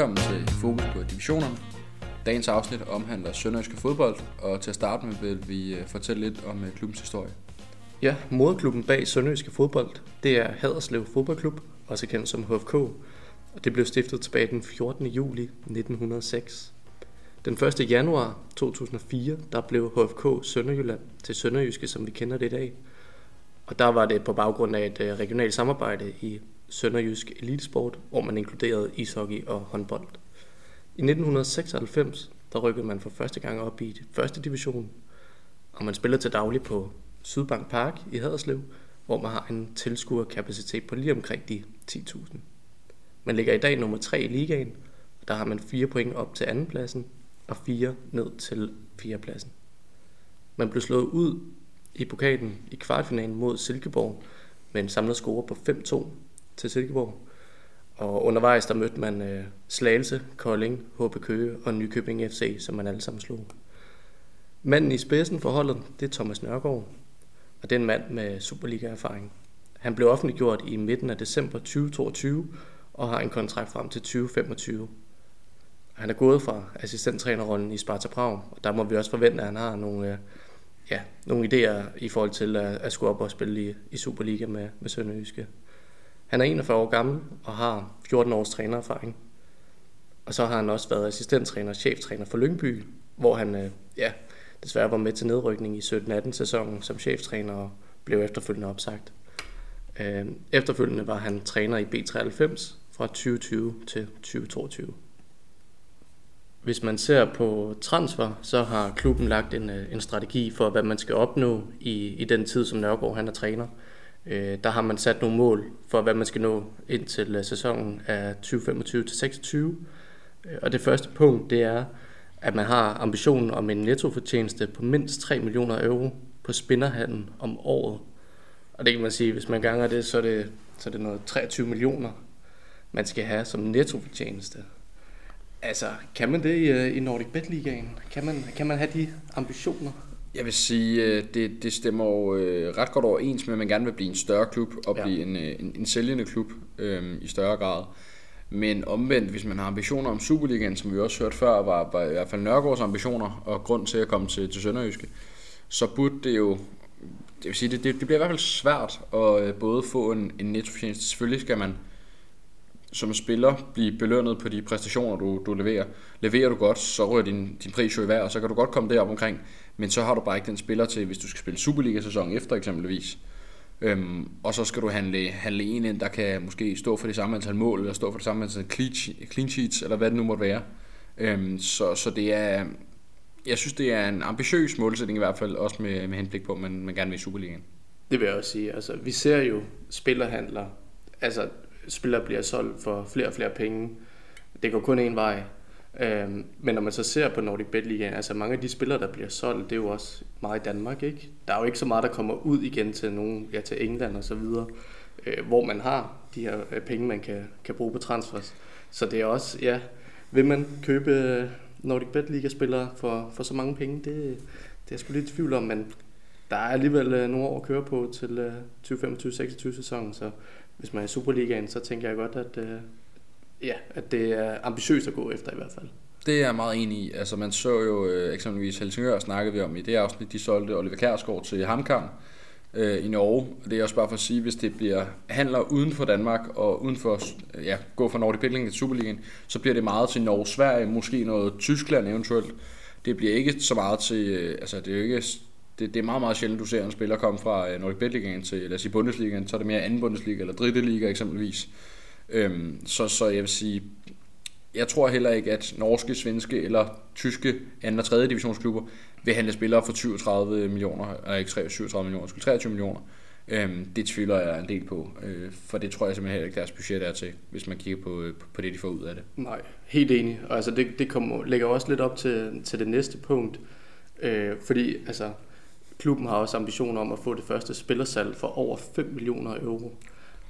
Velkommen til Fokus på Divisionerne. Dagens afsnit omhandler Sønderjyske fodbold, og til at starte med vil vi øh, fortælle lidt om øh, klubbens historie. Ja, moderklubben bag Sønderjyske fodbold, det er Haderslev Fodboldklub, også kendt som HFK, og det blev stiftet tilbage den 14. juli 1906. Den 1. januar 2004, der blev HFK Sønderjylland til Sønderjyske, som vi kender det i dag. Og der var det på baggrund af et øh, regionalt samarbejde i Sønderjysk Elitesport, hvor man inkluderede ishockey og håndbold. I 1996, der rykkede man for første gang op i første division, og man spiller til daglig på Sydbank Park i Haderslev, hvor man har en tilskuerkapacitet på lige omkring de 10.000. Man ligger i dag nummer 3 i ligaen, og der har man 4 point op til andenpladsen og 4 ned til fjerdepladsen. Man blev slået ud i pokalen i kvartfinalen mod Silkeborg med en samlet score på 5-2 til Silkeborg. Og undervejs der mødte man øh, Slagelse, Kolding, HB Køge og Nykøbing FC, som man alle sammen slog. Manden i spidsen for holdet, det er Thomas Nørgaard, og det er en mand med Superliga-erfaring. Han blev offentliggjort i midten af december 2022 og har en kontrakt frem til 2025. Han er gået fra assistenttrænerrollen i Sparta Prag, og der må vi også forvente, at han har nogle, øh, ja, nogle idéer i forhold til at, at skulle op og spille i, i Superliga med, med Sønderjyske. Han er 41 år gammel og har 14 års trænererfaring. Og så har han også været assistenttræner og cheftræner for Lyngby, hvor han øh, ja, desværre var med til nedrykning i 17-18 sæsonen som cheftræner og blev efterfølgende opsagt. Øh, efterfølgende var han træner i B93 fra 2020 til 2022. Hvis man ser på transfer, så har klubben lagt en, øh, en strategi for, hvad man skal opnå i, i den tid, som Nørgaard han er træner. Øh, der har man sat nogle mål for, hvad man skal nå ind til øh, sæsonen af 2025-26. Øh, og det første punkt, det er, at man har ambitionen om en nettofortjeneste på mindst 3 millioner euro på spinderhandlen om året. Og det kan man sige, hvis man ganger det, så er det, så er det noget 23 millioner, man skal have som nettofortjeneste. Altså, kan man det i, øh, i Nordic Bet Ligaen? Kan man, kan man have de ambitioner? Jeg vil sige, øh, det, det stemmer jo øh, ret godt overens med, at man gerne vil blive en større klub og ja. blive en, øh, en, en sælgende klub øhm, i større grad. Men omvendt, hvis man har ambitioner om Superligaen, som vi også hørte før, var, var i hvert fald Nørgaards ambitioner og grund til at komme til, til Sønderjyske, så burde det jo, det vil sige, det, det, det bliver i hvert fald svært at både få en, en nettofjernelse. Selvfølgelig skal man som spiller blive belønnet på de præstationer, du, du leverer. Leverer du godt, så rører din, din pris jo i vejr, og så kan du godt komme derop omkring. Men så har du bare ikke den spiller til, hvis du skal spille Superliga-sæson efter eksempelvis. Øhm, og så skal du handle, handle en ind, der kan måske stå for det samme antal mål, eller stå for det samme antal clean sheets, eller hvad det nu måtte være. Øhm, så, så det er, jeg synes, det er en ambitiøs målsætning i hvert fald, også med, med henblik på, at man, man gerne vil i Superligaen. Det vil jeg også sige. Altså, vi ser jo spillerhandler, altså spillere bliver solgt for flere og flere penge. Det går kun en vej. Øhm, men når man så ser på Nordic Bet Ligaen, altså mange af de spillere, der bliver solgt, det er jo også meget i Danmark, ikke? Der er jo ikke så meget, der kommer ud igen til nogen, ja, til England og så videre, øh, hvor man har de her øh, penge, man kan, kan bruge på transfers. Så det er også, ja, vil man købe øh, Nordic Bet Liga-spillere for, for så mange penge, det, det er jeg sgu lidt i tvivl om, men der er alligevel øh, nogle år at køre på til 2025-26 sæsonen, så hvis man er i Superligaen, så tænker jeg godt, at, øh, ja, at det er ambitiøst at gå efter i hvert fald. Det er jeg meget enig i. Altså man så jo øh, eksempelvis Helsingør snakkede vi om i det afsnit, de solgte Oliver Kjærsgaard til Hamkam øh, i Norge. Og det er også bare for at sige, hvis det bliver handler uden for Danmark og uden for ja, gå fra Nordic Pilling til Superligaen, så bliver det meget til Norge, Sverige, måske noget Tyskland eventuelt. Det bliver ikke så meget til, øh, altså det er jo ikke det, det er meget, meget sjældent, du ser en spiller komme fra øh, Nordic Bet Ligaen til, lad os sige Bundesligaen, så er det mere anden Bundesliga eller dritte liga eksempelvis. Øhm, så, så jeg vil sige, jeg tror heller ikke, at norske, svenske eller tyske anden og tredje divisionsklubber vil handle spillere for 37 millioner, eller ikke 37 millioner, skulle 23 millioner. Øhm, det tvivler jeg en del på, øh, for det tror jeg simpelthen heller ikke, deres budget er til, hvis man kigger på, på, på det, de får ud af det. Nej, helt enig. Og altså, det, det kommer, lægger også lidt op til, til det næste punkt, øh, fordi altså, klubben har også ambitioner om at få det første spillersalg for over 5 millioner euro.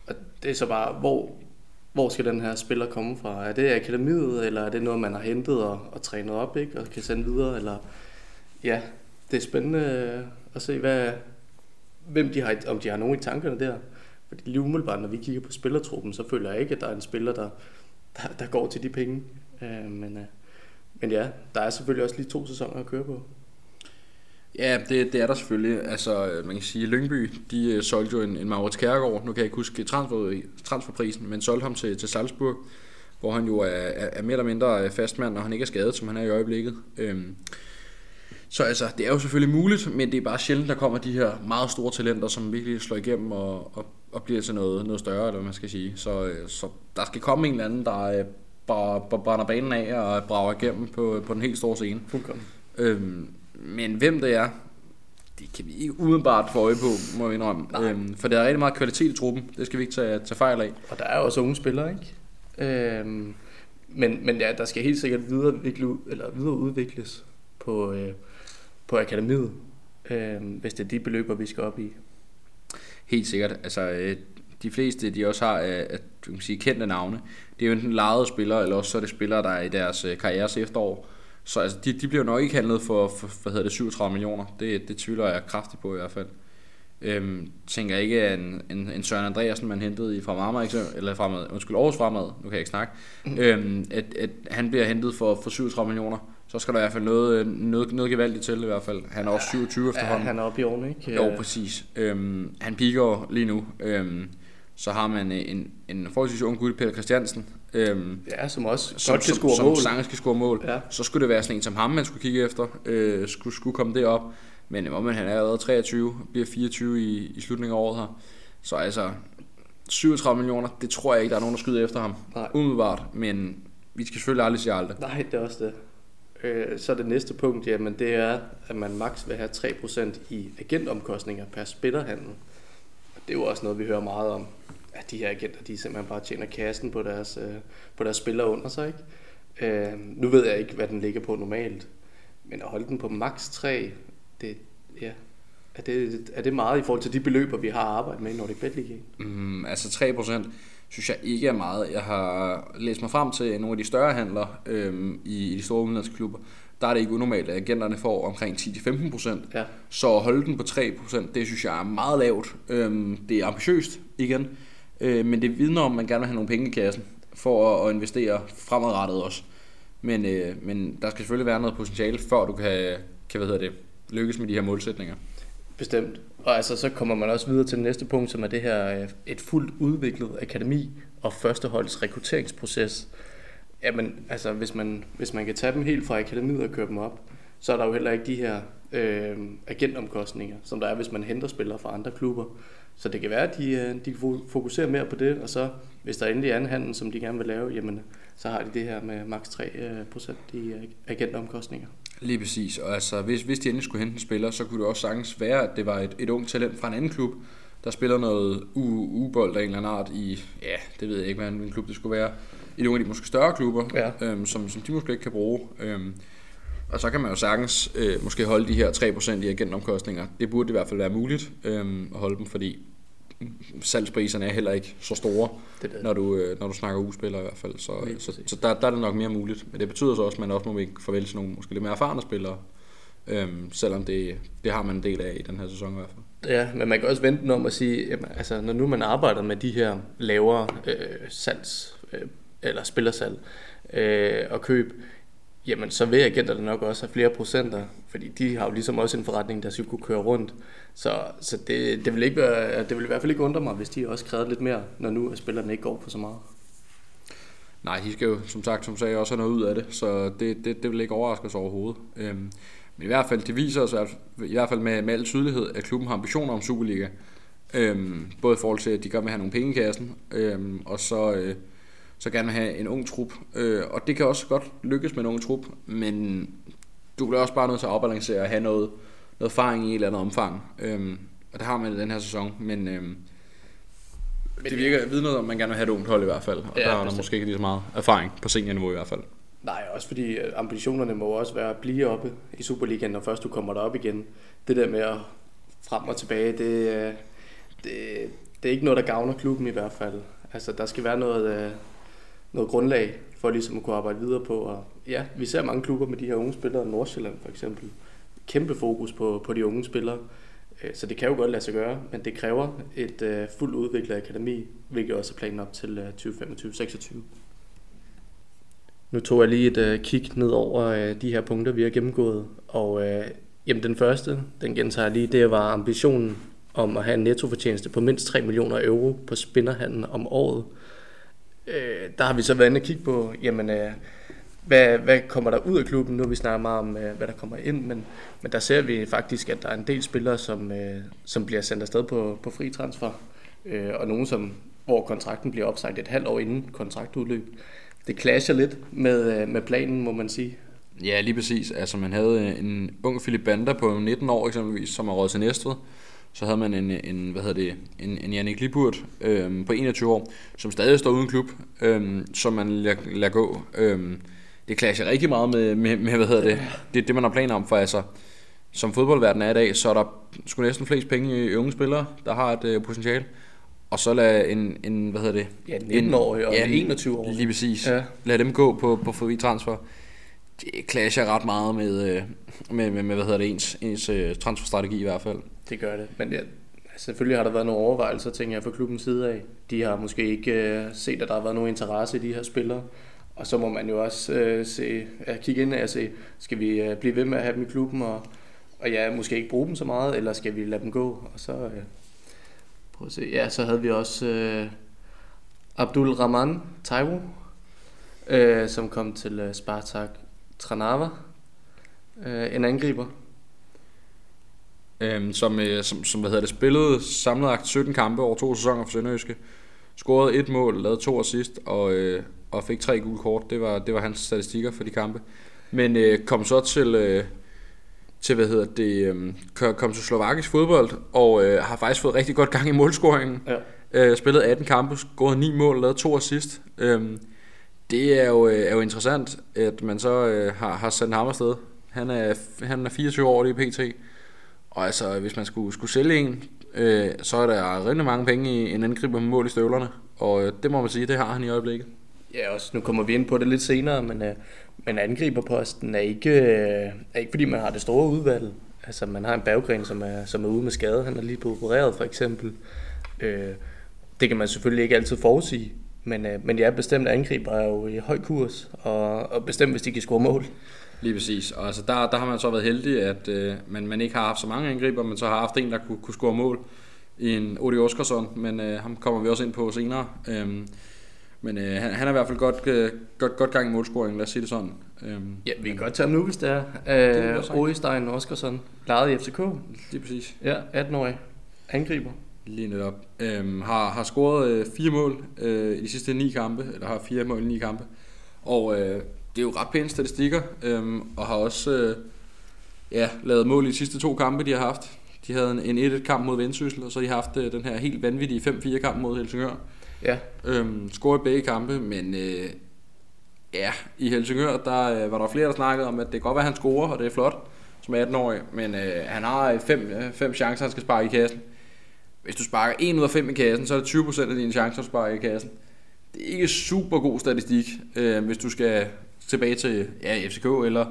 Og det er så bare, hvor, hvor skal den her spiller komme fra? Er det akademiet, eller er det noget, man har hentet og, og trænet op, ikke? og kan sende videre? Eller, ja, det er spændende øh, at se, hvad, hvem de har, om de har nogen i tankerne der. Fordi lige umiddelbart, når vi kigger på spillertruppen, så føler jeg ikke, at der er en spiller, der, der, der går til de penge. Øh, men, øh, men ja, der er selvfølgelig også lige to sæsoner at køre på. Ja, det, det er der selvfølgelig. Altså, man kan sige, at Lyngby, de uh, solgte jo en, en Maurits Kærgaard, nu kan jeg ikke huske transfer, transferprisen, men solgte ham til, til Salzburg, hvor han jo er, er, er mere eller mindre fastmand, når han ikke er skadet, som han er i øjeblikket. Øhm, så altså, det er jo selvfølgelig muligt, men det er bare sjældent, der kommer de her meget store talenter, som virkelig slår igennem og, og, og bliver til noget, noget større, eller hvad man skal sige. Så, øh, så der skal komme en eller anden, der øh, bare, bare brænder banen af og brager igennem på, på den helt store scene. Fuldkommen. Øhm, men hvem det er, det kan vi ikke umiddelbart få øje på, må vi indrømme. Øhm, for der er rigtig meget kvalitet i truppen, det skal vi ikke tage, tage fejl af. Og der er også unge spillere, ikke? Øhm, men, men ja, der skal helt sikkert videreudvikle, eller videreudvikles på, øh, på akademiet, øh, hvis det er de beløber, vi skal op i. Helt sikkert. Altså, øh, de fleste, de også har at, du kan sige, kendte navne, det er jo enten lejede spillere, eller også så er det spillere, der er i deres øh, karrieres efterår. Så altså, de, de bliver nok ikke handlet for, for hvad hedder det, 37 millioner. Det, det tvivler jeg kraftigt på i hvert fald. Øhm, tænker ikke, at en, en, en Søren Andreasen, man hentede i fra Marmar, eller fra, undskyld, Aarhus Fremad, nu kan jeg ikke snakke, mm. øhm, at, at han bliver hentet for, for 37 millioner så skal der i hvert fald noget, noget, noget gevaldigt til i hvert fald. Han er også 27 ja, efterhånden. han er oppe i årene, ikke? Jo, præcis. Øhm, han piker lige nu. Øhm, så har man en, en forholdsvis ung gut, Peter Christiansen. Øhm, ja, som også som, godt kan score som, mål. Som sagtens skal score mål. Ja. Så skulle det være sådan en som ham, man skulle kigge efter. Øh, skulle, skulle komme derop. Men om han er allerede 23, bliver 24 i, i slutningen af året her. Så altså, 37 millioner, det tror jeg ikke, der er nogen, der skyder efter ham. Nej. Umiddelbart, men vi skal selvfølgelig aldrig sige aldrig. Nej, det er også det. Øh, så det næste punkt, jamen det er, at man maks vil have 3% i agentomkostninger per spillerhandel. Og det er jo også noget, vi hører meget om, at de her agenter, de simpelthen bare tjener kassen på deres, øh, på deres spillere under sig. Ikke? Øh, nu ved jeg ikke, hvad den ligger på normalt, men at holde den på maks 3, det, ja, er det, er det meget i forhold til de beløber, vi har arbejdet med i Nordic Bet League? Mm, altså 3% synes jeg ikke er meget. Jeg har læst mig frem til nogle af de større handler øhm, i, i de store udenlandske klubber. Der er det ikke unormalt, at agenterne får omkring 10-15%. Ja. Så at holde den på 3%, det synes jeg er meget lavt. Øhm, det er ambitiøst igen, øh, men det vidner om, at man gerne vil have nogle penge i kassen for at, at investere fremadrettet også. Men, øh, men der skal selvfølgelig være noget potentiale, før du kan, kan hvad hedder det, lykkes med de her målsætninger. Bestemt. Og altså, så kommer man også videre til det næste punkt, som er det her øh, et fuldt udviklet akademi og førsteholds rekrutteringsproces. Jamen, altså, hvis man, hvis man kan tage dem helt fra akademiet og køre dem op, så er der jo heller ikke de her øh, agentomkostninger, som der er, hvis man henter spillere fra andre klubber. Så det kan være, at de, øh, de fokuserer mere på det, og så hvis der endelig er en handel, som de gerne vil lave, jamen, så har de det her med maks 3% i øh, agentomkostninger. Lige præcis, og altså, hvis, hvis de endelig skulle hente en spiller, så kunne det også sagtens være, at det var et, et ung talent fra en anden klub, der spiller noget U-bold af en eller anden art i, ja, det ved jeg ikke, hvad en klub det skulle være, i nogle af de måske større klubber, ja. øhm, som, som de måske ikke kan bruge. Øhm, og så kan man jo sagtens øh, måske holde de her 3% i agentomkostninger. Det burde i hvert fald være muligt øhm, at holde dem, fordi salgspriserne er heller ikke så store, det det. Når, du, øh, når du snakker uspillere i hvert fald. Så, så, så der, der er det nok mere muligt. Men det betyder så også, at man også må ikke farvel til nogle måske lidt mere erfarne spillere, øhm, selvom det, det har man en del af i den her sæson i hvert fald. Ja, men man kan også vente om at sige, jamen, altså, når nu man arbejder med de her lavere øh, salgs, øh, eller spillersalg øh, og køb, jamen så vil agenterne nok også have flere procenter, fordi de har jo ligesom også en forretning, der skal kunne køre rundt. Så, så det, det, vil ikke være, det vil i hvert fald ikke undre mig, hvis de også kræver lidt mere, når nu spillerne ikke går for så meget. Nej, de skal jo, som sagt, som sagde, også have noget ud af det, så det, det, det vil ikke overraske os overhovedet. Øhm, men i hvert fald, det viser os i hvert fald med, med al tydelighed, at klubben har ambitioner om Superliga. Øhm, både i forhold til, at de gerne vil have nogle penge i kassen, øhm, og så, øh, så gerne vil have en ung trup. Øh, og det kan også godt lykkes med en ung trup, men du bliver også bare nødt til at afbalancere og have noget, noget erfaring i et eller andet omfang. Øhm, og det har man i den her sæson, men øhm, det virker vidnet om, man gerne vil have et ungt hold i hvert fald. Og ja, der er der måske ikke lige så meget erfaring på seniorniveau i hvert fald. Nej, også fordi øh, ambitionerne må også være at blive oppe i Superligaen, når først du kommer derop igen. Det der med at frem og tilbage, det, øh, det, det er ikke noget, der gavner klubben i hvert fald. Altså, der skal være noget, øh, noget grundlag for ligesom at kunne arbejde videre på. Og ja, vi ser mange klubber med de her unge spillere, Nordsjælland for eksempel, kæmpe fokus på, på de unge spillere. Øh, så det kan jo godt lade sig gøre, men det kræver et uh, fuldt udviklet akademi, hvilket også er planen op til øh, uh, 2025-26. Nu tog jeg lige et uh, kig ned over uh, de her punkter, vi har gennemgået, og uh, jamen, den første, den gentager jeg lige, det var ambitionen om at have en nettofortjeneste på mindst 3 millioner euro på spinderhandlen om året øh, der har vi så været inde og kigge på, jamen, øh, hvad, hvad kommer der ud af klubben? Nu har vi snakket meget om, øh, hvad der kommer ind, men, men der ser vi faktisk, at der er en del spillere, som, øh, som bliver sendt afsted på, på fri transfer, øh, og nogen, som, hvor kontrakten bliver opsagt et halvt år inden kontraktudløb. Det clasher lidt med, med planen, må man sige. Ja, lige præcis. Altså, man havde en ung Philip Bander på 19 år eksempelvis, som er råd til Næstved. Så havde man en, en hvad hedder det, en, en Jannik Liburt øhm, på 21 år, som stadig står uden klub, øhm, som man lader, lader gå. Øhm, det clasher rigtig meget med, med, med, hvad hedder det, det, det man har planer om, for altså, som fodboldverden er i dag, så er der sgu næsten flest penge i unge spillere, der har et øh, potentiale. Og så lad en, en hvad hedder det? Ja, 19 år og ja, 21 år. Lige præcis. Ja. Lad dem gå på, på fri transfer. Det clasher ret meget med, øh, med, med, med hvad hedder det, ens, ens øh, transferstrategi i hvert fald. Det gør det. Men ja, altså, selvfølgelig har der været nogle overvejelser, tænker jeg, fra klubbens side af. De har måske ikke øh, set, at der har været nogen interesse i de her spillere. Og så må man jo også øh, se, ja, kigge ind og se, skal vi øh, blive ved med at have dem i klubben, og, og ja, måske ikke bruge dem så meget, eller skal vi lade dem gå? Og så, øh, prøv at se, ja, så havde vi også øh, Abdul Rahman Taiwo, øh, som kom til øh, Spartak Tranava, Øh, en angriber, øhm, som, øh, som, som hvad hedder det, spillede samlet 17 kampe over to sæsoner for Sønderjyske. Scorede et mål, lavede to assist og, øh, og fik tre gule kort. Det var, det var hans statistikker for de kampe. Men øh, kom så til, øh, til hvad hedder det, øh, kom til slovakisk fodbold og øh, har faktisk fået rigtig godt gang i målscoringen. Ja. Øh, spillet 18 kampe, scoret 9 mål, lavede to assist. Øh, det er jo, øh, er jo interessant, at man så øh, har, har sendt ham afsted. Han er, han er 24 år i PT. Og altså, hvis man skulle, skulle sælge en, øh, så er der rigtig mange penge i en angriber med mål i støvlerne. Og øh, det må man sige, det har han i øjeblikket. Ja, også nu kommer vi ind på det lidt senere, men, øh, men angriberposten er ikke, øh, er ikke fordi, man har det store udvalg. Altså, man har en baggren, som er, som er ude med skade. Han er lige blevet opereret, for eksempel. Øh, det kan man selvfølgelig ikke altid forudsige, men, øh, men ja, bestemt angriber er jo i høj kurs, og, og bestemt, hvis de kan score mål. Lige præcis. Og altså der, der har man så været heldig, at øh, man, man ikke har haft så mange angriber, men så har haft en, der kunne, kunne score mål i en Odi Oskarsson, men øh, ham kommer vi også ind på senere. Øhm, men øh, han, han er i hvert fald godt, øh, godt, godt gang i målscoring, lad os sige det sådan. Øhm, ja, vi kan godt tage ham nu, hvis det er. Øh, Odestein Oskarsson, lejet i FCK. Lige præcis. Ja, 18-årig angriber. Lige netop. Øhm, har, har scoret øh, fire mål øh, i de sidste ni kampe, eller har fire mål i ni kampe. Og øh, det er jo ret pæne statistikker, øhm, og har også øh, ja, lavet mål i de sidste to kampe, de har haft. De havde en, en 1-1-kamp mod Vendsyssel, og så har de haft øh, den her helt vanvittige 5-4-kamp mod Helsingør. Ja. Øhm, scoret begge kampe, men øh, ja, i Helsingør, der øh, var der flere, der snakkede om, at det kan godt være, at han scorer, og det er flot som 18-årig, men øh, han har fem, øh, fem chancer, han skal spare i kassen. Hvis du sparker 1 ud af 5 i kassen, så er det 20% af dine chancer, du sparer i kassen. Det er ikke super god statistik, øh, hvis du skal tilbage til ja, FCK, eller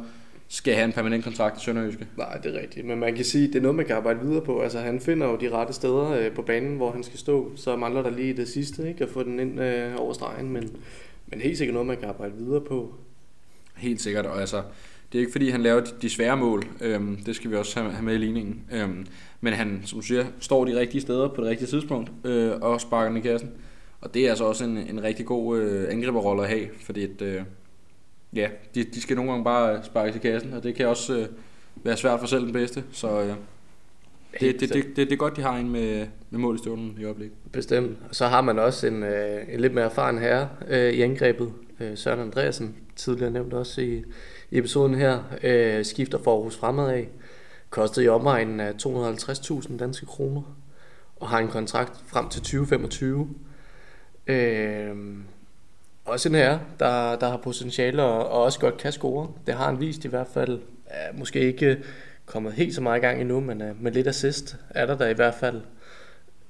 skal have en permanent kontrakt i Sønderjyske. Nej, det er rigtigt. Men man kan sige, at det er noget, man kan arbejde videre på. Altså, han finder jo de rette steder øh, på banen, hvor han skal stå. Så mangler der lige det sidste, ikke? At få den ind øh, over stregen. Men, men helt sikkert noget, man kan arbejde videre på. Helt sikkert. Og altså, det er ikke fordi, han laver de, de svære mål. Øhm, det skal vi også have, have med i ligningen. Øhm, men han, som du siger, står de rigtige steder på det rigtige tidspunkt øh, og sparker den i kassen. Og det er altså også en, en rigtig god øh, angriberrolle at have, fordi at, øh, ja, de, de skal nogle gange bare sparke til kassen, og det kan også øh, være svært for selv den bedste. Så øh, det, det, det, det, det er godt, de har en med, med mål i støvlen i øjeblikket. Bestemt. Og så har man også en, øh, en lidt mere erfaren herre øh, i angrebet, øh, Søren Andreasen, tidligere nævnt også i, i episoden her, øh, skifter for Aarhus fremad af. Kostede i omegnen af 250.000 danske kroner, og har en kontrakt frem til 2025. Øh, også en herre, der, der har potentiale og, og også godt kan score. Det har han vist i hvert fald. Er måske ikke kommet helt så meget i gang endnu, men uh, med lidt assist er der der i hvert fald.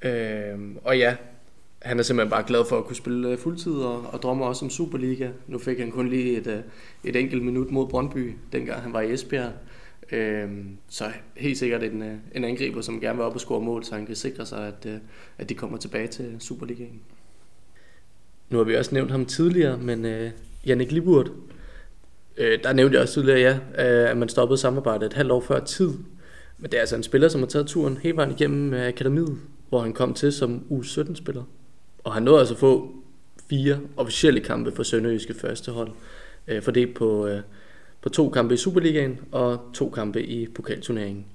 Øh, og ja, han er simpelthen bare glad for at kunne spille øh, fuldtid og, og drømmer også om Superliga. Nu fik han kun lige et, øh, et enkelt minut mod Brøndby, dengang han var i Esbjerg. Øhm, så helt sikkert en, en angriber, som gerne vil op og score mål, så han kan sikre sig, at, at de kommer tilbage til Superligaen. Nu har vi også nævnt ham tidligere, men øh, Jannik Liburt Øh, der nævnte jeg også tidligere, ja, øh, at man stoppede samarbejdet et halvt år før tid. Men det er altså en spiller, som har taget turen hele vejen igennem øh, akademiet, hvor han kom til som U17-spiller. Og han nåede altså at få fire officielle kampe for Sønderjyske første hold, øh, fordelt på, øh, på to kampe i Superligaen og to kampe i pokalturneringen.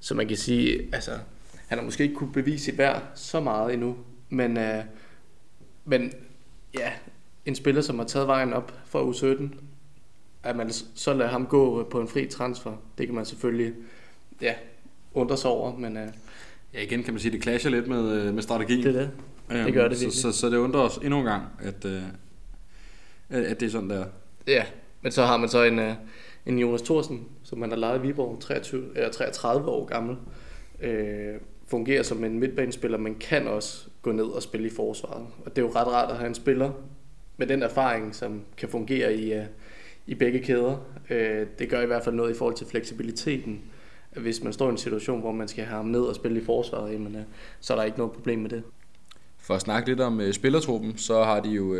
Så man kan sige, altså, han har måske ikke kunne bevise sit værd så meget endnu, men, øh, men ja, en spiller, som har taget vejen op for U17, at man så lader ham gå på en fri transfer, det kan man selvfølgelig ja, undre sig over, men... Øh, ja, igen kan man sige, det clasher lidt med, øh, med strategien. Det er det. Det gør det virkelig. Så, så, så det undrer os endnu en gang, at, øh, at det er sådan der. Ja, men så har man så en, en Jonas Thorsen, som man har lejet i Viborg, 23, eller 33 år gammel, øh, fungerer som en midtbanespiller, men kan også gå ned og spille i forsvaret. Og det er jo ret rart at have en spiller med den erfaring, som kan fungere i, øh, i begge kæder. Øh, det gør i hvert fald noget i forhold til fleksibiliteten. Hvis man står i en situation, hvor man skal have ham ned og spille i forsvaret, jamen, øh, så er der ikke noget problem med det. For at snakke lidt om spillertruppen, så har de jo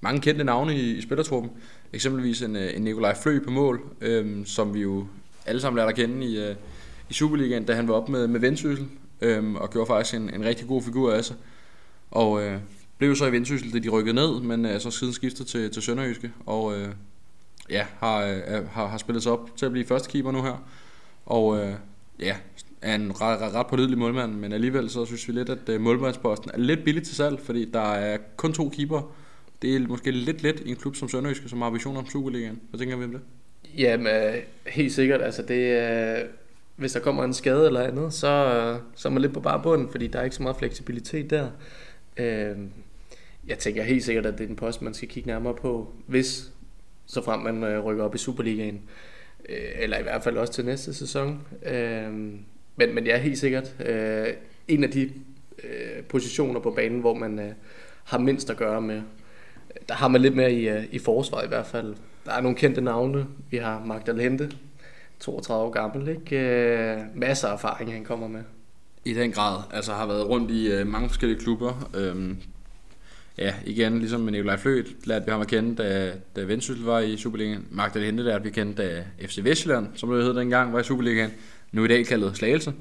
mange kendte navne i, i spillertruppen. Eksempelvis en, en Nikolaj Flø på mål, øhm, som vi jo alle sammen lærte at kende i, i Superligaen, da han var op med, med Vendsyssel øhm, og gjorde faktisk en, en rigtig god figur af sig. Og øh, blev så i Vendsyssel, da de rykkede ned, men øh, så siden skiftet til, til Sønderjyske, og øh, ja, har, øh, har, har spillet sig op til at blive første keeper nu her. Og øh, ja, er en ret, ret, ret pålidelig målmand, men alligevel så synes vi lidt, at øh, målmandsposten er lidt billig til salg, fordi der er kun to keeper. Det er måske lidt let i en klub som Sønderjyske, som har visioner om Superligaen. Hvad tænker vi om det? Jamen, øh, helt sikkert. Altså, det er hvis der kommer en skade eller andet, så, øh, så er man lidt på bare bunden, fordi der er ikke så meget fleksibilitet der. Øh, jeg tænker helt sikkert, at det er en post, man skal kigge nærmere på, hvis så frem man øh, rykker op i Superligaen. Øh, eller i hvert fald også til næste sæson. Øh, men, men jeg er helt sikkert øh, en af de øh, positioner på banen, hvor man øh, har mindst at gøre med. Der har man lidt mere i, øh, i forsvar i hvert fald. Der er nogle kendte navne. Vi har Magdalente, 32 år gammel, ikke? Øh, masser af erfaring, han kommer med. I den grad. Altså har været rundt i øh, mange forskellige klubber. Øhm, ja, igen, ligesom med Nikolaj Flødt, lærte vi ham at kende, da, da Vendsyssel var i Superligaen. Magda Hente lærte vi kende, da FC Vestjylland, som det hed dengang, var i Superligaen. Nu i dag kaldet Slagelse.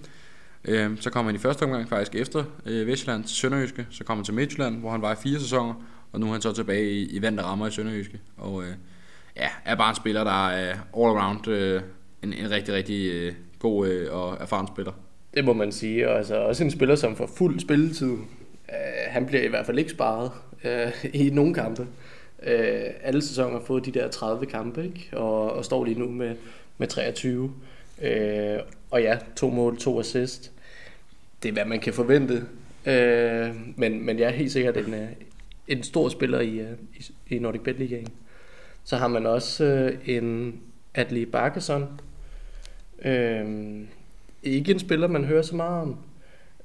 Øhm, så kom han i første omgang faktisk efter øh, Vestjylland til Sønderjyske. Så kom han til Midtjylland, hvor han var i fire sæsoner. Og nu er han så tilbage i, i vand, der rammer i Sønderjyske. Og øh, ja, er bare en spiller, der er øh, all around øh, en, en rigtig, rigtig øh, god øh, og erfaren spiller. Det må man sige, og altså også en spiller, som får fuld spilletid. Øh, han bliver i hvert fald ikke sparet øh, i nogen kampe. Øh, alle sæsoner har fået de der 30 kampe, ikke? Og, og står lige nu med, med 23. Øh, og ja, to mål, to assist. Det er, hvad man kan forvente. Øh, men, men jeg er helt sikkert en, øh, en stor spiller i, øh, i, i Nordic Bet Ligaen. Så har man også øh, en Adli Barkeson, Øhm, ikke en spiller, man hører så meget om.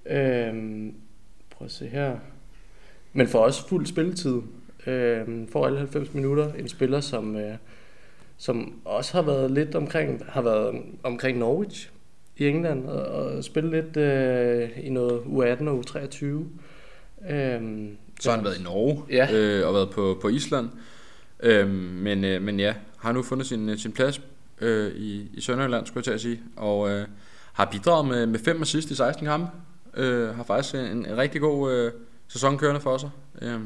Øhm, prøv at se her. Men for også fuld spilletid. Øhm, for alle 90 minutter. En spiller, som, øh, som også har været lidt omkring, har været omkring Norwich i England og, og spillet lidt øh, i noget U18 og U23. Øhm, så har han været i Norge ja. øh, og været på, på Island. Øhm, men, øh, men ja, har nu fundet sin, øh, sin plads øh, i, i Sønderjylland, skulle jeg til at sige, og øh, har bidraget med, med fem assist i 16 kampe. Øh, har faktisk en, en rigtig god øh, sæson kørende for sig. Øh,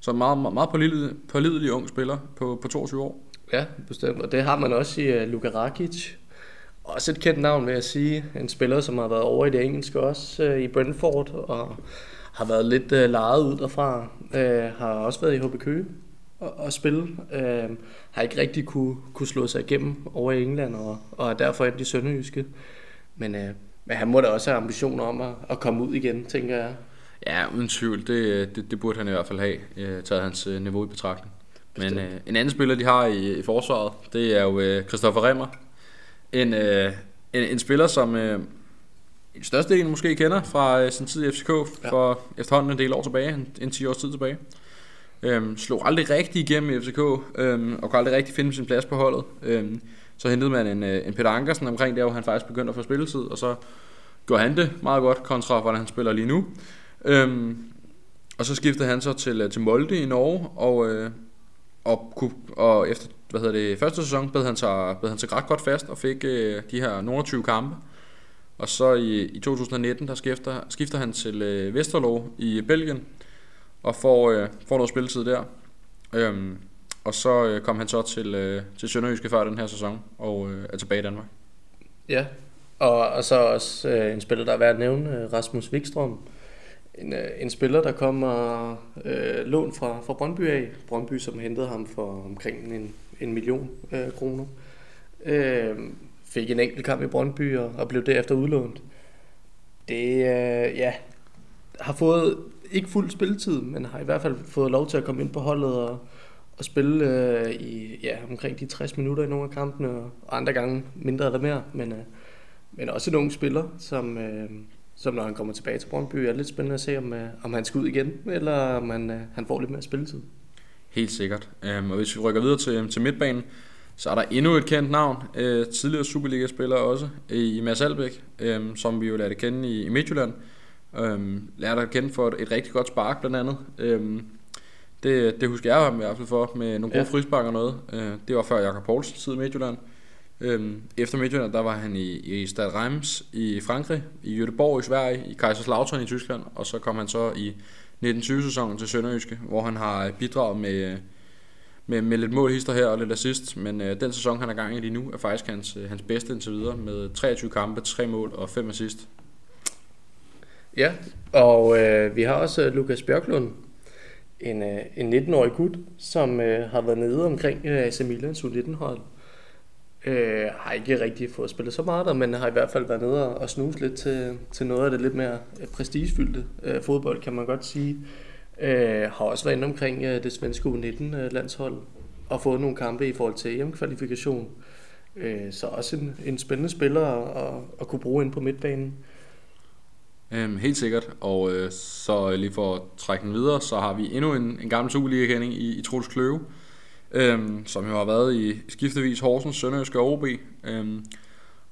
så en meget, meget, meget pålidelig, pålidelig ung spiller på, på 22 år. Ja, bestemt. Og det har man også i uh, Luka Rakic. Også et kendt navn, vil jeg sige. En spiller, som har været over i det engelske også uh, i Brentford, og har været lidt uh, lejet ud derfra. Uh, har også været i HB Køge at, at spille. Øh, har ikke rigtig kunne, kunne slå sig igennem over i England, og, og er derfor endt i Sønderjyske. Men, øh, men han må da også have ambitioner om at, at komme ud igen, tænker jeg. Ja, uden tvivl. Det, det, det burde han i hvert fald have, øh, taget hans øh, niveau i betragtning. Men øh, en anden spiller, de har i, i forsvaret, det er jo øh, Christoffer Remmer. En, øh, en, en spiller, som øh, en største del måske kender fra øh, sin tid i FCK ja. for efterhånden en del år tilbage, en, en 10 års tid tilbage. Øhm, slog aldrig rigtig igennem i FCK, øhm, og kunne aldrig rigtig finde sin plads på holdet. Øhm, så hentede man en, øh, en Peter Ankersen omkring der, hvor han faktisk begyndte at få spilletid, og så gjorde han det meget godt kontra, hvordan han spiller lige nu. Øhm, og så skiftede han så til, øh, til Molde i Norge, og øh, og, kunne, og efter hvad hedder det, første sæson bed han sig, bed han sig ret godt fast og fik øh, de her nogle 20 kampe. Og så i, i 2019, der skifter, skifter han til øh, Vesterlo i Belgien, og får, øh, får noget spilletid der. Øhm, og så øh, kom han så til, øh, til Sønderjyske før den her sæson, og øh, er tilbage i Danmark. Ja, og, og så også øh, en spiller, der er værd at nævne, øh, Rasmus Wikstrøm. En, øh, en spiller, der kommer øh, lån fra, fra Brøndby af. Brøndby, som hentede ham for omkring en, en million øh, kroner. Øh, fik en enkelt kamp i Brøndby og, og blev derefter udlånt. Det, øh, ja, har fået ikke fuld spilletid, men har i hvert fald fået lov til at komme ind på holdet og, og spille øh, i ja, omkring de 60 minutter i nogle af kampene, og andre gange mindre eller mere, men, øh, men også en ung spiller, som, øh, som når han kommer tilbage til Brøndby, er lidt spændende at se, om, øh, om han skal ud igen, eller om han, øh, han får lidt mere spilletid. Helt sikkert. Øhm, og hvis vi rykker videre til, til midtbanen, så er der endnu et kendt navn, øh, tidligere Superliga-spiller også, i Mads Albæk, øh, som vi jo lærte kende i, i Midtjylland. Um, lærte at kende for et, et rigtig godt spark blandt andet. Um, det, det husker jeg ham i hvert fald for, med nogle gode ja. frispark og noget. Uh, det var før Jakob Poulsen tid i Midtjylland. Um, efter Midtjylland, der var han i, i Stade Reims i Frankrig, i Göteborg i Sverige, i Kaiserslautern i Tyskland, og så kom han så i 1920-sæsonen til Sønderjyske, hvor han har bidraget med, med, med lidt målhister her og lidt assist, men uh, den sæson, han er gang i lige nu, er faktisk hans, hans bedste indtil videre, med 23 kampe, 3 mål og 5 assist. Ja, og øh, vi har også øh, Lukas Bjørklund, en, øh, en 19-årig gut, som øh, har været nede omkring øh, AC Milans U19-hold. Øh, har ikke rigtig fået spillet så meget der, men har i hvert fald været nede og snuse lidt til, til noget af det lidt mere øh, prestigefyldte øh, fodbold, kan man godt sige. Øh, har også været inde omkring øh, det svenske U19-landshold og fået nogle kampe i forhold til EM-kvalifikation. Øh, så også en, en spændende spiller at, at, at kunne bruge ind på midtbanen. Øhm, helt sikkert, og øh, så lige for at trække den videre, så har vi endnu en, en gammel Superliga-kending i, i Troels Kløve, øhm, som jo har været i skiftevis Horsens, Sønderjysk og OB, øhm,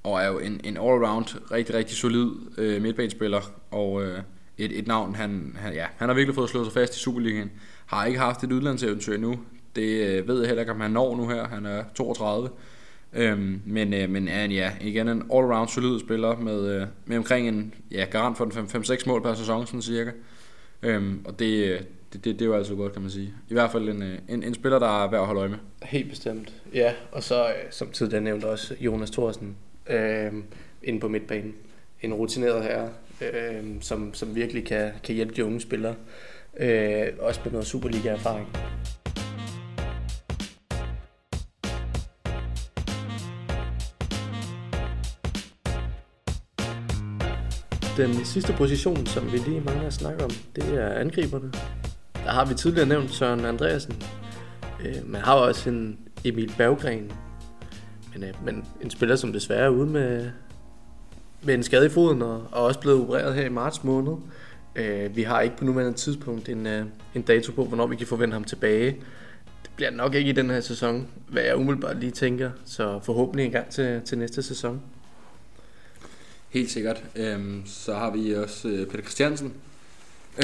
og er jo en, en all-around rigtig, rigtig solid øh, midtbanespiller, og øh, et, et navn, han, han, ja, han har virkelig fået slået sig fast i Superligaen, har ikke haft et udlandseventyr endnu, det øh, ved jeg heller ikke, om han når nu her, han er 32, Øhm, men, øh, men er en, ja, igen en all-round solid spiller med, øh, med omkring en ja, garant for 5-6 mål per sæson, sådan cirka. Øhm, og det, øh, det, det, det er jo altså godt, kan man sige. I hvert fald en, øh, en, en spiller, der er værd at holde øje med. Helt bestemt, ja. Og så, øh, som tidligere nævnt også, Jonas Thorsen øh, inde på midtbanen. En rutineret herre, øh, som, som virkelig kan, kan hjælpe de unge spillere. Øh, også med noget Superliga-erfaring. Den sidste position, som vi lige mangler at snakke om, det er angriberne. Der har vi tidligere nævnt Søren Andreasen. Øh, man har også en Emil Berggren. Men, øh, men en spiller, som desværre er ude med, med en skade i foden og, og også blevet opereret her i marts måned. Øh, vi har ikke på nuværende tidspunkt en, øh, en dato på, hvornår vi kan forvente ham tilbage. Det bliver nok ikke i den her sæson, hvad jeg umiddelbart lige tænker. Så forhåbentlig en gang til, til næste sæson. Helt sikkert. Øhm, så har vi også øh, Peter Christiansen.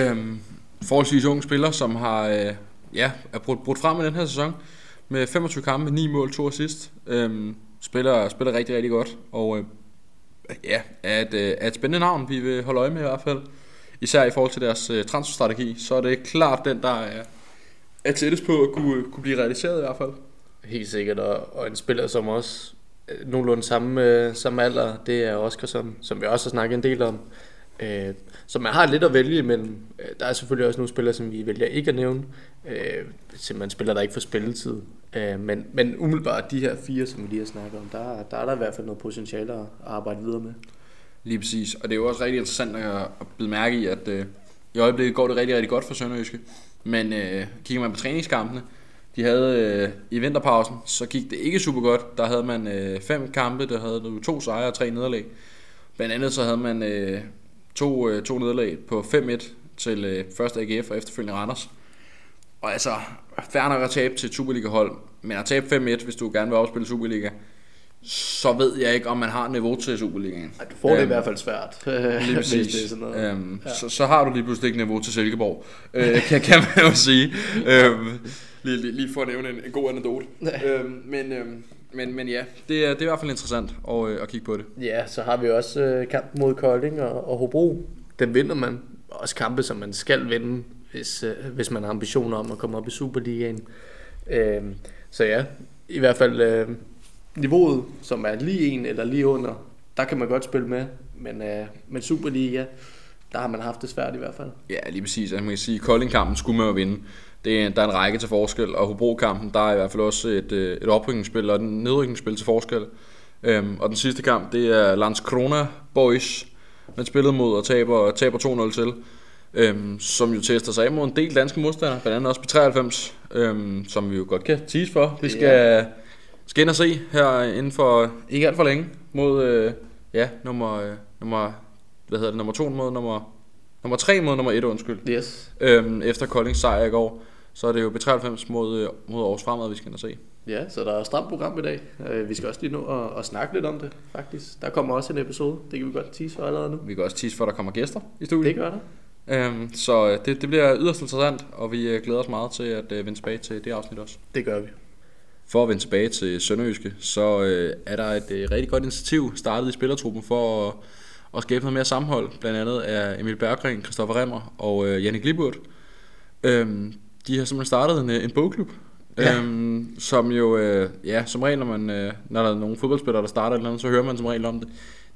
Øhm, forholdsvis ung spiller, som har øh, ja, er brudt, brudt frem i den her sæson. Med 25 kampe, 9 mål, 2 assist. Øhm, spiller, spiller rigtig, rigtig godt. Og øh, ja, er et, øh, er et spændende navn, vi vil holde øje med i hvert fald. Især i forhold til deres øh, transferstrategi, så er det klart den, der er, er tættest på at kunne, kunne blive realiseret i hvert fald. Helt sikkert, og, og en spiller, som også Øh, nogenlunde samme, øh, samme alder, det er Oscar, som som vi også har snakket en del om. Øh, så man har lidt at vælge imellem. Øh, der er selvfølgelig også nogle spillere, som vi vælger ikke at nævne. Øh, simpelthen spillere, der ikke får spilletid. Øh, men, men umiddelbart de her fire, som vi lige har snakket om, der, der er der i hvert fald noget potentiale at arbejde videre med. Lige præcis. Og det er jo også rigtig interessant at, at blive mærke i, at øh, i øjeblikket går det rigtig, rigtig godt for Sønderjyske. Men øh, kigger man på træningskampene, de havde øh, i vinterpausen, så gik det ikke super godt. Der havde man øh, fem kampe, der havde du to sejre og tre nederlag. Blandt andet så havde man øh, to, øh, to nederlag på 5-1 til øh, første AGF og efterfølgende Randers. Og altså, færre nok at tabe til Superliga-hold, men at tabe 5-1, hvis du gerne vil afspille Superliga, så ved jeg ikke, om man har niveau til Superligaen. Ej, du får det um, i øhm, hvert fald svært, lige præcis. det er sådan noget. Um, ja. så, så har du lige pludselig ikke niveau til Silkeborg, uh, kan, kan man jo sige. um, lige, lige, lige for at nævne en, en god anekdote. Ja. Øhm, men, øhm, men, men ja, det er, det er i hvert fald interessant at, øh, at kigge på det. Ja, så har vi også øh, kampen mod Kolding og, og Hobro. Den vinder man. Også kampe, som man skal vinde, hvis, øh, hvis man har ambitioner om at komme op i Superligaen. Øh, så ja, i hvert fald øh, niveauet, som er lige en eller lige under, der kan man godt spille med. Men, øh, men Superliga, der har man haft det svært i hvert fald. Ja, lige præcis. Altså, man kan sige, at Kolding-kampen skulle man jo vinde. Det er, der er en række til forskel, og Hobro-kampen, der er i hvert fald også et, øh, et oprykningsspil og et nedrykningsspil til forskel. Øhm, og den sidste kamp, det er Landskrona Boys, man spillede mod og taber, taber 2-0 til. Øhm, som jo tester sig af mod en del danske modstandere, blandt andet også B93, øhm, som vi jo godt kan tease for. Vi skal, skal ind og se her inden for ikke alt for længe mod øh, ja, nummer, øh, nummer, hvad hedder det, nummer 2 mod nummer, nummer 3 mod nummer 1, undskyld. Yes. Øhm, efter Koldings sejr i går, så er det jo B93 mod, øh, mod Aarhus Fremad, vi skal ind og se. Ja, så der er et stramt program i dag. Øh, Vi skal også lige nå at, at snakke lidt om det, faktisk. Der kommer også en episode. Det kan vi godt tease for allerede nu. Vi kan også tease for, at der kommer gæster i studiet. Det gør der. Øhm, så øh, det, det bliver yderst interessant, og vi glæder os meget til at vende tilbage til det afsnit også. Det gør vi. For at vende tilbage til Sønderjyske, så øh, er der et øh, rigtig godt initiativ startet i spillertruppen for at, at skabe noget mere sammenhold. Blandt andet af Emil Berggren, Christoffer Remmer og øh, Jannik Liburt. Øhm, de har simpelthen startet en, øh, en bogklub, Ja. øhm, som jo, øh, ja, som regel, når, man, øh, når der er nogle fodboldspillere, der starter et eller andet, så hører man som regel om det.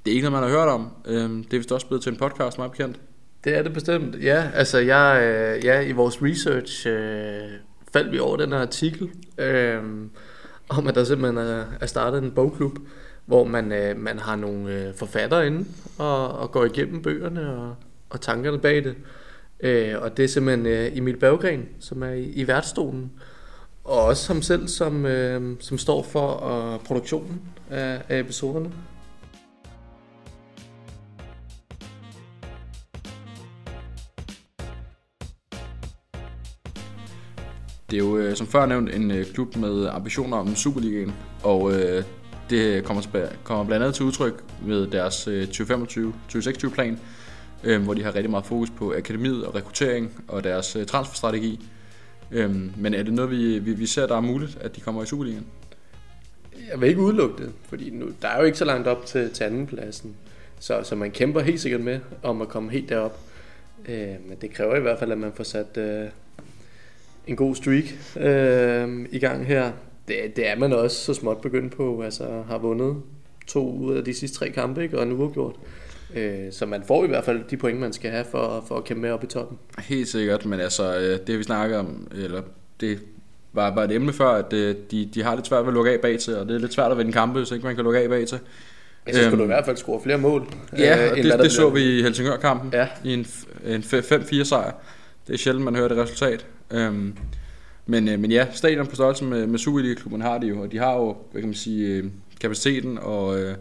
Det er ikke noget, man har hørt om. Øhm, det er vist også blevet til en podcast, meget bekendt. Det er det bestemt. Ja, altså jeg, øh, ja, i vores research øh, faldt vi over den her artikel øh, om, at der simpelthen er, er startet en bogklub, hvor man, øh, man har nogle øh, forfattere inde og, og går igennem bøgerne og, og tankerne bag det. Øh, og det er simpelthen øh, Emil Berggren, som er i, i værtsstolen, og også ham selv, som, øh, som står for øh, produktionen af, af episoderne. Det er jo øh, som før nævnt en øh, klub med ambitioner om Superligaen, og øh, det kommer, kommer blandt andet til udtryk med deres øh, 2025-2026 plan, øh, hvor de har rigtig meget fokus på akademiet og rekruttering og deres øh, transferstrategi. Øh, men er det noget, vi, vi, vi ser, der er muligt, at de kommer i Superligaen? Jeg vil ikke udelukke det, fordi nu, der er jo ikke så langt op til, til andenpladsen. Så, så man kæmper helt sikkert med om at komme helt derop. Øh, men det kræver i hvert fald, at man får sat øh, en god streak øh, i gang her. Det, det er man også så småt begyndt på. Altså har vundet to ud af de sidste tre kampe, ikke? og nu har gjort Øh, så man får i hvert fald de point, man skal have for, for at kæmpe med op i toppen. Helt sikkert, men altså øh, det vi snakker om, eller det var bare et emne før, at øh, de, de har lidt svært ved at lukke af bag til, og det er lidt svært at vinde kampe, hvis ikke man kan lukke af bag til. Så skulle Øhm, du i hvert fald score flere mål. Ja, øh, og end det, det så vi i Helsingør-kampen Ja. i en, en f- 5-4 sejr. Det er sjældent, man hører det resultat. Øhm, men, øh, men ja, stadion på størrelse med, med Superliga-klubben har de jo, og de har jo, hvad kan man sige, øh, kapaciteten og, øh, og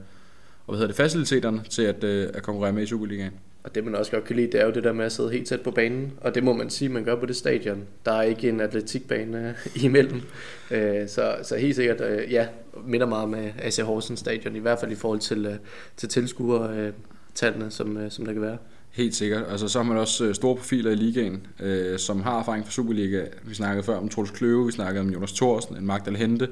hvad hedder det, faciliteterne til at, øh, at konkurrere med i Superligaen. Og det man også godt kan lide, det er jo det der med at sidde helt tæt på banen. Og det må man sige, man gør på det stadion. Der er ikke en atletikbane øh, imellem. Øh, så, så helt sikkert, øh, ja, minder meget med AC Horsens stadion. I hvert fald i forhold til, øh, til tilskuertallene, som, øh, som der kan være. Helt sikkert. Altså, så har man også øh, store profiler i ligaen, øh, som har erfaring fra Superliga. Vi snakkede før om Troels Kløve, vi snakkede om Jonas Thorsen, en Magdal Hente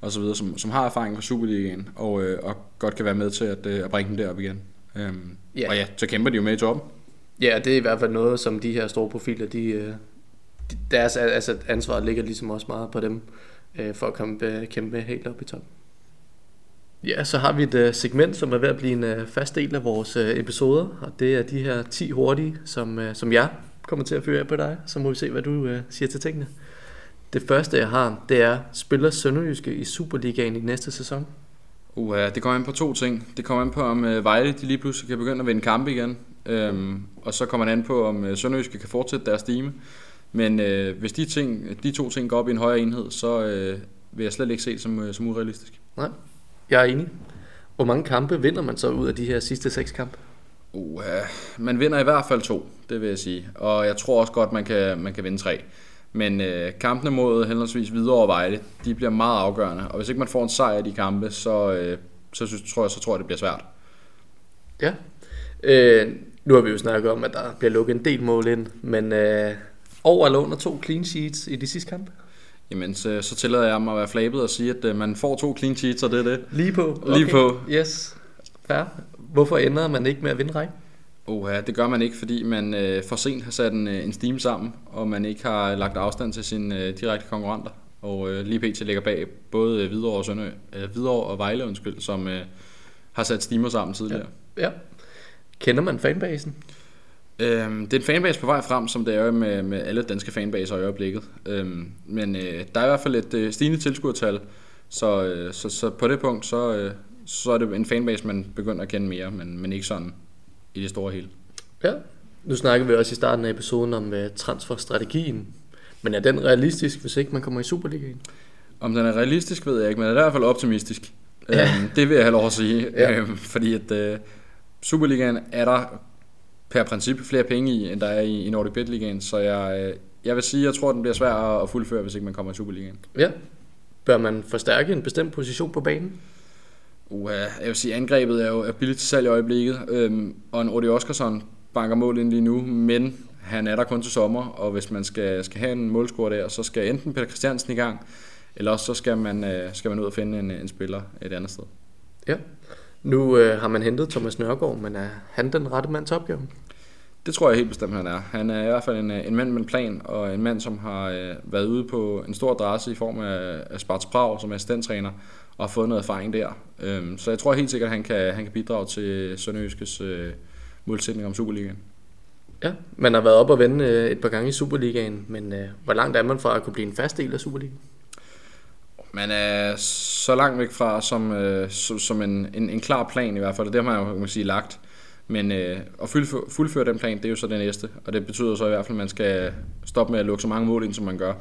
og så videre, som, som har erfaring fra Superligaen, og, øh, og godt kan være med til at, øh, at bringe dem derop igen. Øhm, Ja. Og ja, så kæmper de jo med i toppen. Ja, det er i hvert fald noget, som de her store profiler, de, øh, de, deres altså, ansvar ligger ligesom også meget på dem, øh, for at komme, øh, kæmpe med helt op i toppen. Ja, så har vi et øh, segment, som er ved at blive en øh, fast del af vores øh, episoder, og det er de her 10 hurtige, som, øh, som jeg kommer til at føre af på dig. Så må vi se, hvad du øh, siger til tingene. Det første, jeg har, det er, spiller Sønderjyske i Superligaen i næste sæson? Uh, det kommer an på to ting. Det kommer an på, om øh, Vejle de lige pludselig kan begynde at vinde kampe igen. Øhm, og så kommer det an på, om øh, Sønderjyske kan fortsætte deres stime. Men øh, hvis de, ting, de to ting går op i en højere enhed, så øh, vil jeg slet ikke se det som, øh, som urealistisk. Nej, jeg er enig. Hvor mange kampe vinder man så ud af de her sidste seks kampe? Uh, man vinder i hvert fald to, det vil jeg sige. Og jeg tror også godt, man kan, man kan vinde tre. Men øh, kampene mod henholdsvis videre og Vejle, de bliver meget afgørende. Og hvis ikke man får en sejr i de kampe, så, øh, så, synes, tror jeg, så tror jeg, det bliver svært. Ja. Øh, nu har vi jo snakket om, at der bliver lukket en del mål ind, men øh, over eller under to clean sheets i de sidste kampe? Jamen, så, så tillader jeg mig at være flabet og sige, at øh, man får to clean sheets, og det er det. Lige på? Okay. Lige på. Yes. Fair. Hvorfor ender man ikke med at vinde række? Oh, ja, det gør man ikke, fordi man øh, for sent har sat en, øh, en steam sammen, og man ikke har lagt afstand til sine øh, direkte konkurrenter. Og øh, lige pt. ligger bag både øh, Hvidovre og, Sønø, øh, Hvidovre og Vejle, undskyld, som øh, har sat steamer sammen tidligere. Ja. ja. Kender man fanbasen? Øhm, det er en fanbase på vej frem, som det er med, med alle danske fanbaser i øjeblikket. Øhm, men øh, der er i hvert fald et øh, stigende tilskuertal, så, øh, så, så på det punkt, så, øh, så er det en fanbase, man begynder at kende mere, men, men ikke sådan i det store hele. Ja, nu snakker vi også i starten af episoden om uh, transferstrategien. Men er den realistisk, hvis ikke man kommer i Superligaen? Om den er realistisk, ved jeg ikke, men er i hvert fald optimistisk. Ja. Øhm, det vil jeg have lov at sige. Ja. Øhm, fordi at uh, Superligaen er der per princip flere penge i, end der er i, i Nordic Bet Ligaen. Så jeg, uh, jeg vil sige, at jeg tror, at den bliver svær at fuldføre, hvis ikke man kommer i Superligaen. Ja. Bør man forstærke en bestemt position på banen? Uh, jeg vil sige, angrebet er jo er billigt til salg i øjeblikket, øhm, og en Odi Oskarsson banker mål ind lige nu, men han er der kun til sommer, og hvis man skal, skal have en målscore der, så skal enten Peter Christiansen i gang, eller også så skal man, øh, skal man ud og finde en, en spiller et andet sted. Ja. Nu øh, har man hentet Thomas Nørgaard, men er han den rette mand til opgaven? Det tror jeg helt bestemt, han er. Han er i hvert fald en, en mand med en plan, og en mand, som har øh, været ude på en stor adresse i form af, af Sparts Prag som assistenttræner, og har fået noget erfaring der. Øhm, så jeg tror helt sikkert, at han kan, han kan bidrage til Sønderjyskes øh, målsætning om Superligaen. Ja, man har været op og vende øh, et par gange i Superligaen, men øh, hvor langt er man fra at kunne blive en fast del af Superligaen? Man er så langt væk fra som, øh, som en, en, en klar plan i hvert fald, og det har man jo kan man sige, lagt. Men øh, at fuldføre, fuldføre den plan, det er jo så det næste, og det betyder så i hvert fald, at man skal stoppe med at lukke så mange mål ind, som man gør.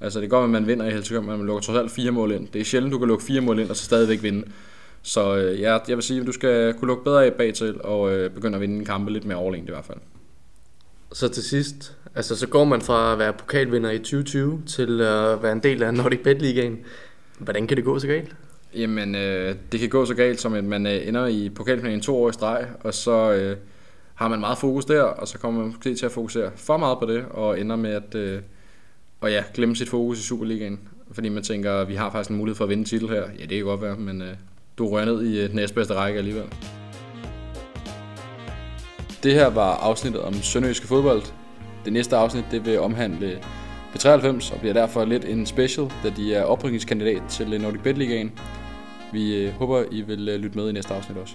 Altså det går, at man vinder i Helsingør, men man lukker trods alt fire mål ind. Det er sjældent, du kan lukke fire mål ind og så stadigvæk vinde. Så øh, ja, jeg vil sige, at du skal kunne lukke bedre af bag til og øh, begynde at vinde en kampe lidt mere overlegent i hvert fald. Så til sidst, altså så går man fra at være pokalvinder i 2020 til at være en del af Nordic Bet Ligaen. Hvordan kan det gå så galt? Jamen, øh, det kan gå så galt, som at man øh, ender i pokalfinalen to år i streg, og så øh, har man meget fokus der, og så kommer man måske til at fokusere for meget på det, og ender med at øh, og ja, glemme sit fokus i Superligaen. Fordi man tænker, at vi har faktisk en mulighed for at vinde titel her. Ja, det kan godt være, men øh, du rører ned i øh, næstbedste række alligevel. Det her var afsnittet om Sønderjyske fodbold. Det næste afsnit det vil omhandle B93 og bliver derfor lidt en special, da de er oprykningskandidat til Nordic Bet Ligaen. Vi øh, håber, I vil øh, lytte med i næste afsnit også.